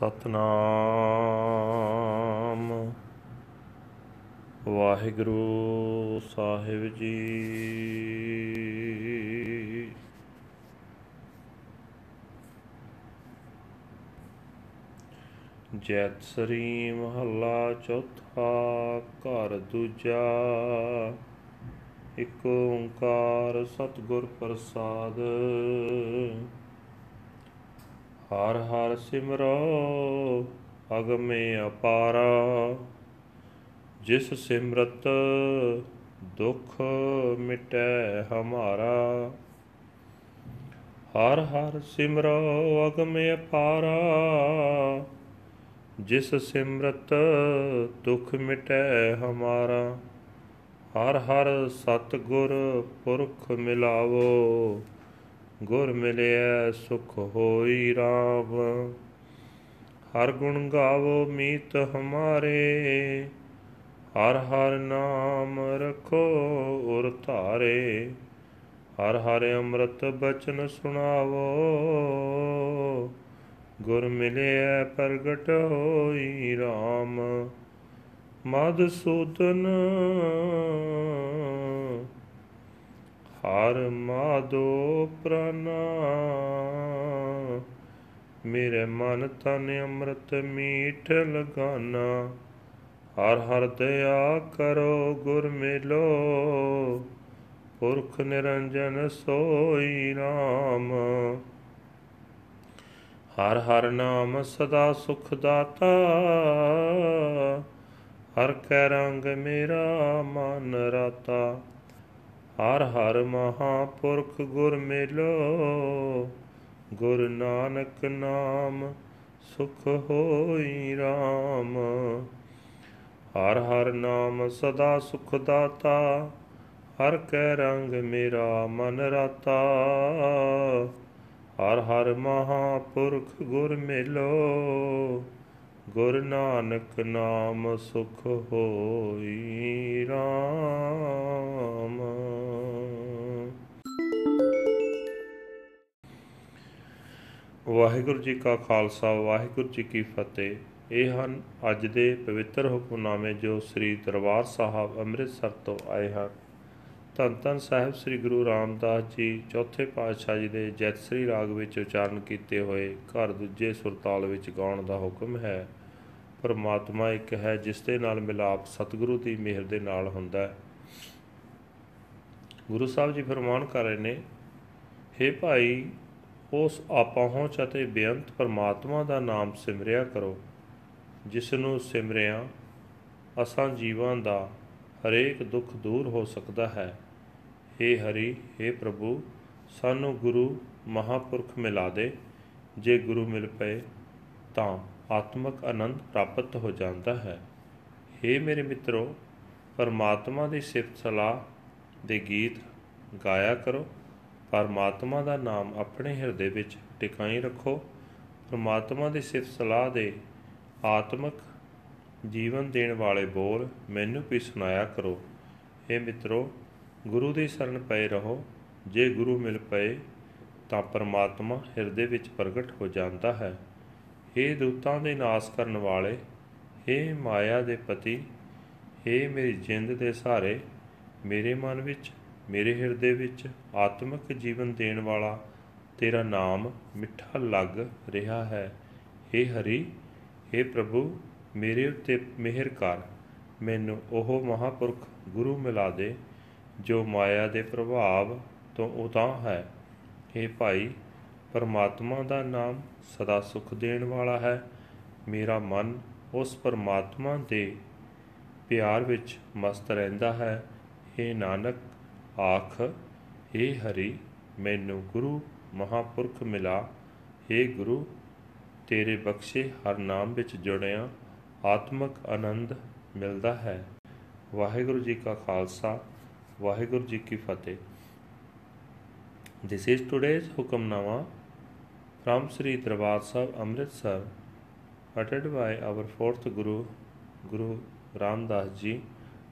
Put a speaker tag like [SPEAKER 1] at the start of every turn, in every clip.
[SPEAKER 1] ਸਤਨਾਮ। ਵਾਹਿਗੁਰੂ ਸਾਹਿਬ ਜੀ। ਜੈਤ ਸਰੀ ਮਹੱਲਾ ਚੌਥਾ ਘਰ ਦੂਜਾ। ਇੱਕ ਓੰਕਾਰ ਸਤਿਗੁਰ ਪ੍ਰਸਾਦ। ਹਰ ਹਰ ਸਿਮਰੋ, ਅਗਮੇ ਅਪਾਰਾ। ਜਿਸ ਸਿਮਰਤ ਦੁਖ ਮਿਟੈ ਹਮਾਰਾ। ਹਰ ਹਰ ਸਿਮਰੋ, ਅਗਮੇ ਅਪਾਰਾ। ਜਿਸ ਸਿਮਰਤ ਦੁਖ ਮਿਟੈ ਹਮਾਰਾ। ਹਰ ਹਰ ਸਤ ਗੁਰ ਪੁਰਖ ਮਿਲਾਵੋ। ਗੁਰ ਮਿਲਿਆ ਸੁਖ ਹੋਈ ਰਾਮ ਹਰ ਗੁਣ ਗਾਵੋ ਮੀਤ ਹਮਾਰੇ। ਹਰ ਹਰ ਨਾਮ ਰਖੋ ਉਰ ਧਾਰੇ। ਹਰ ਹਰ ਅੰਮ੍ਰਿਤ ਬਚਨ ਸੁਣਾਵੋ। ਗੁਰ ਮਿਲਿਆ ਪ੍ਰਗਟ ਹੋਈ RAM ਮਦਸੂਦਨ ਹਰ ਮਾਦੋ ਪ੍ਰਨਾ। ਮੇਰੇ ਮਨ ਤਨ ਅੰਮ੍ਰਿਤ ਮੀਠ ਲਗਾਨਾ। ਹਰ ਹਰ ਦਇਆ ਕਰੋ, ਗੁਰ ਮਿਲੋ। ਪੁਰਖ ਨਿਰੰਜਨ ਸੋਈ RAM ਹਰ ਹਰ ਨਾਮ ਸਦਾ ਸੁਖ ਦਾਤਾ। ਹਰ ਕੈ ਰੰਗ ਮੇਰਾ ਮਨ ਰਾਤਾ। ਹਰ ਹਰ ਮਹਾਪੁਰਖ ਗੁਰ ਮਿਲੋ, ਗੁਰ ਨਾਨਕ ਨਾਮ ਸੁਖ ਹੋਈ RAM ਹਰ ਹਰ ਨਾਮ ਸਦਾ ਸੁਖ ਦਾਤਾ, ਹਰ ਕੈ ਰੰਗ ਮੇਰਾ ਮਨ ਰਾਤਾ। ਹਰ ਹਰ ਮਹਾਪੁਰਖ ਗੁਰ ਮਿਲੋ, ਗੁਰ ਨਾਨਕ ਨਾਮ ਸੁਖ ਹੋਈ ਵਾਹਿਗੁਰੂ ਜੀ ਕਾ ਖਾਲਸਾ, ਵਾਹਿਗੁਰੂ ਜੀ ਕੀ ਫਤਿਹ। ਇਹ ਹਨ ਅੱਜ ਦੇ ਪਵਿੱਤਰ ਹੁਕਮਨਾਮੇ ਜੋ ਸ੍ਰੀ ਦਰਬਾਰ ਸਾਹਿਬ ਅੰਮ੍ਰਿਤਸਰ ਤੋਂ ਆਏ ਹਨ। ਧੰਨ ਧੰਨ ਸਾਹਿਬ ਸ੍ਰੀ ਗੁਰੂ ਰਾਮਦਾਸ ਜੀ ਚੌਥੇ ਪਾਤਸ਼ਾਹ ਜੀ ਦੇ ਜੈਤਸਰੀ ਰਾਗ ਵਿੱਚ ਉਚਾਰਨ ਕੀਤੇ ਹੋਏ ਘਰ ਦੂਜੇ ਸੁਰਤਾਲ ਵਿੱਚ ਗਾਉਣ ਦਾ ਹੁਕਮ ਹੈ। ਪਰਮਾਤਮਾ ਇੱਕ ਹੈ ਜਿਸ ਦੇ ਨਾਲ ਮਿਲਾਪ ਸਤਿਗੁਰੂ ਦੀ ਮਿਹਰ ਦੇ ਨਾਲ ਹੁੰਦਾ ਹੈ। ਗੁਰੂ ਸਾਹਿਬ ਜੀ ਫਰਮਾਨ ਕਰ ਰਹੇ ਨੇ हे ਭਾਈ ਉਸ ਆਪਹੁੰਚ ਅਤੇ ਬੇਅੰਤ ਪਰਮਾਤਮਾ ਦਾ ਨਾਮ ਸਿਮਰਿਆ ਕਰੋ ਜਿਸ ਨੂੰ ਸਿਮਰਿਆ ਅਸਾਂ ਜੀਵਾਂ ਦਾ ਹਰੇਕ ਦੁੱਖ ਦੂਰ ਹੋ ਸਕਦਾ ਹੈ हे ਹਰੀ हे ਪ੍ਰਭੂ ਸਾਨੂੰ ਗੁਰੂ ਮਹਾਪੁਰਖ ਮਿਲਾ ਦੇ ਜੇ ਗੁਰੂ ਮਿਲ ਪਏ ਤਾਂ ਆਤਮਿਕ ਆਨੰਦ ਪ੍ਰਾਪਤ ਹੋ ਜਾਂਦਾ ਹੈ हे ਮੇਰੇ ਮਿੱਤਰੋ ਪਰਮਾਤਮਾ ਦੀ ਸਿਫਤ ਸਲਾਹ ਦੇ ਗੀਤ ਗਾਇਆ ਕਰੋ ਪਰਮਾਤਮਾ ਦਾ ਨਾਮ ਆਪਣੇ ਹਿਰਦੇ ਵਿੱਚ ਟਿਕਾਈ ਰੱਖੋ ਪਰਮਾਤਮਾ ਦੀ ਸਿਫਤ ਸਲਾਹ ਦੇ ਆਤਮਿਕ ਜੀਵਨ ਦੇਣ ਵਾਲੇ ਬੋਲ ਮੈਨੂੰ ਵੀ ਸੁਣਾਇਆ ਕਰੋ हे ਮਿੱਤਰੋ ਗੁਰੂ ਦੀ ਸ਼ਰਨ ਪਏ ਰਹੋ ਜੇ ਗੁਰੂ ਮਿਲ ਪਏ ਤਾਂ ਪਰਮਾਤਮਾ ਹਿਰਦੇ ਵਿੱਚ ਪ੍ਰਗਟ ਹੋ ਜਾਂਦਾ ਹੈ हे ਦੂਤਾਂ ਦੇ ਨਾਸ ਕਰਨ ਵਾਲੇ हे ਮਾਇਆ ਦੇ ਪਤੀ हे ਮੇਰੀ ਜਿੰਦ ਦੇ ਸਹਾਰੇ ਮੇਰੇ ਮਨ ਵਿੱਚ ਮੇਰੇ ਹਿਰਦੇ ਵਿੱਚ ਆਤਮਿਕ ਜੀਵਨ ਦੇਣ ਵਾਲਾ ਤੇਰਾ ਨਾਮ ਮਿੱਠਾ ਲੱਗ ਰਿਹਾ ਹੈ हे ਹਰੀ हे ਪ੍ਰਭੂ ਮੇਰੇ ਉੱਤੇ ਮਿਹਰ ਕਰ ਮੈਨੂੰ ਉਹ ਮਹਾਪੁਰਖ ਗੁਰੂ ਮਿਲਾ ਦੇ ਜੋ ਮਾਇਆ ਦੇ ਪ੍ਰਭਾਵ ਤੋਂ ਉਤਾਂ ਹੈ हे ਭਾਈ ਪਰਮਾਤਮਾ ਦਾ ਨਾਮ ਸਦਾ ਸੁਖ ਦੇਣ ਵਾਲਾ ਹੈ ਮੇਰਾ ਮਨ ਉਸ ਪਰਮਾਤਮਾ ਦੇ ਪਿਆਰ ਵਿੱਚ ਮਸਤ ਰਹਿੰਦਾ ਹੈ हे ਨਾਨਕ ਆਖ हे ਹਰੀ ਮੈਨੂੰ ਗੁਰੂ ਮਹਾਪੁਰਖ ਮਿਲਾ हे ਗੁਰੂ ਤੇਰੇ ਬਖਸ਼ੇ ਹਰ ਨਾਮ ਵਿੱਚ ਜੁੜਿਆ ਆਤਮਿਕ ਆਨੰਦ ਮਿਲਦਾ ਹੈ ਵਾਹਿਗੁਰੂ ਜੀ ਕਾ ਖਾਲਸਾ ਵਾਹਿਗੁਰੂ ਜੀ ਕੀ ਫਤਿਹ This is today's Hukamnama from Sri Darbar Sahib Amritsar uttered by our fourth Guru, Guru Ramdas Ji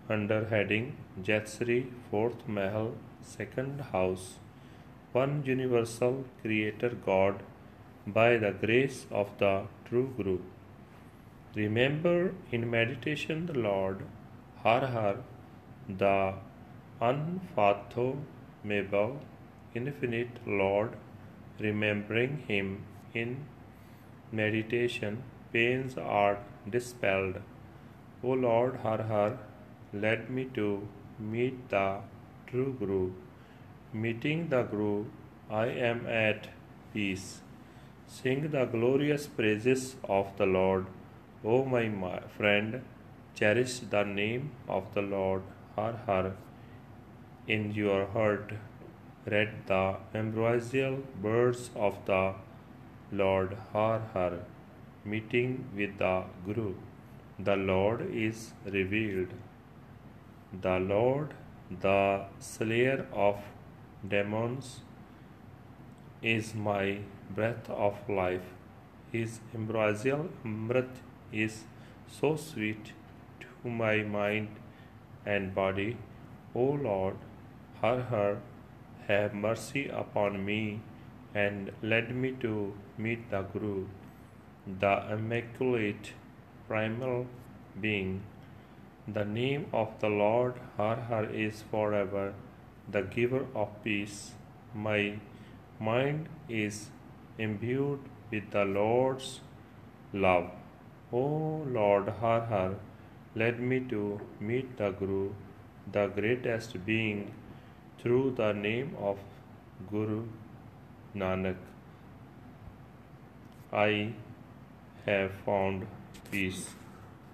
[SPEAKER 1] under heading Jetsri Fourth Mahal Second House One Universal Creator God by the grace of the true Guru. Remember in meditation the Lord, Har Har, the unfathomable, infinite Lord, remembering Him in meditation, pains are dispelled. O Lord Har Har, led me to meet the true Guru. Meeting the Guru, I am at peace. Sing the glorious praises of the Lord. O my friend, cherish the name of the Lord Har Har in your heart. Read the ambrosial words of the Lord Har Har, meeting with the Guru. The Lord is revealed. The Lord, the slayer of demons, is my breath of life. His ambrosial is so sweet to my mind and body. O Lord, Har her, have mercy upon me and led me to meet the Guru, the immaculate primal being. The name of the Lord Har is forever the giver of peace. My mind is imbued with the Lord's love. O Lord Har led me to meet the Guru, the greatest being, through the name of Guru Nanak. I have found peace.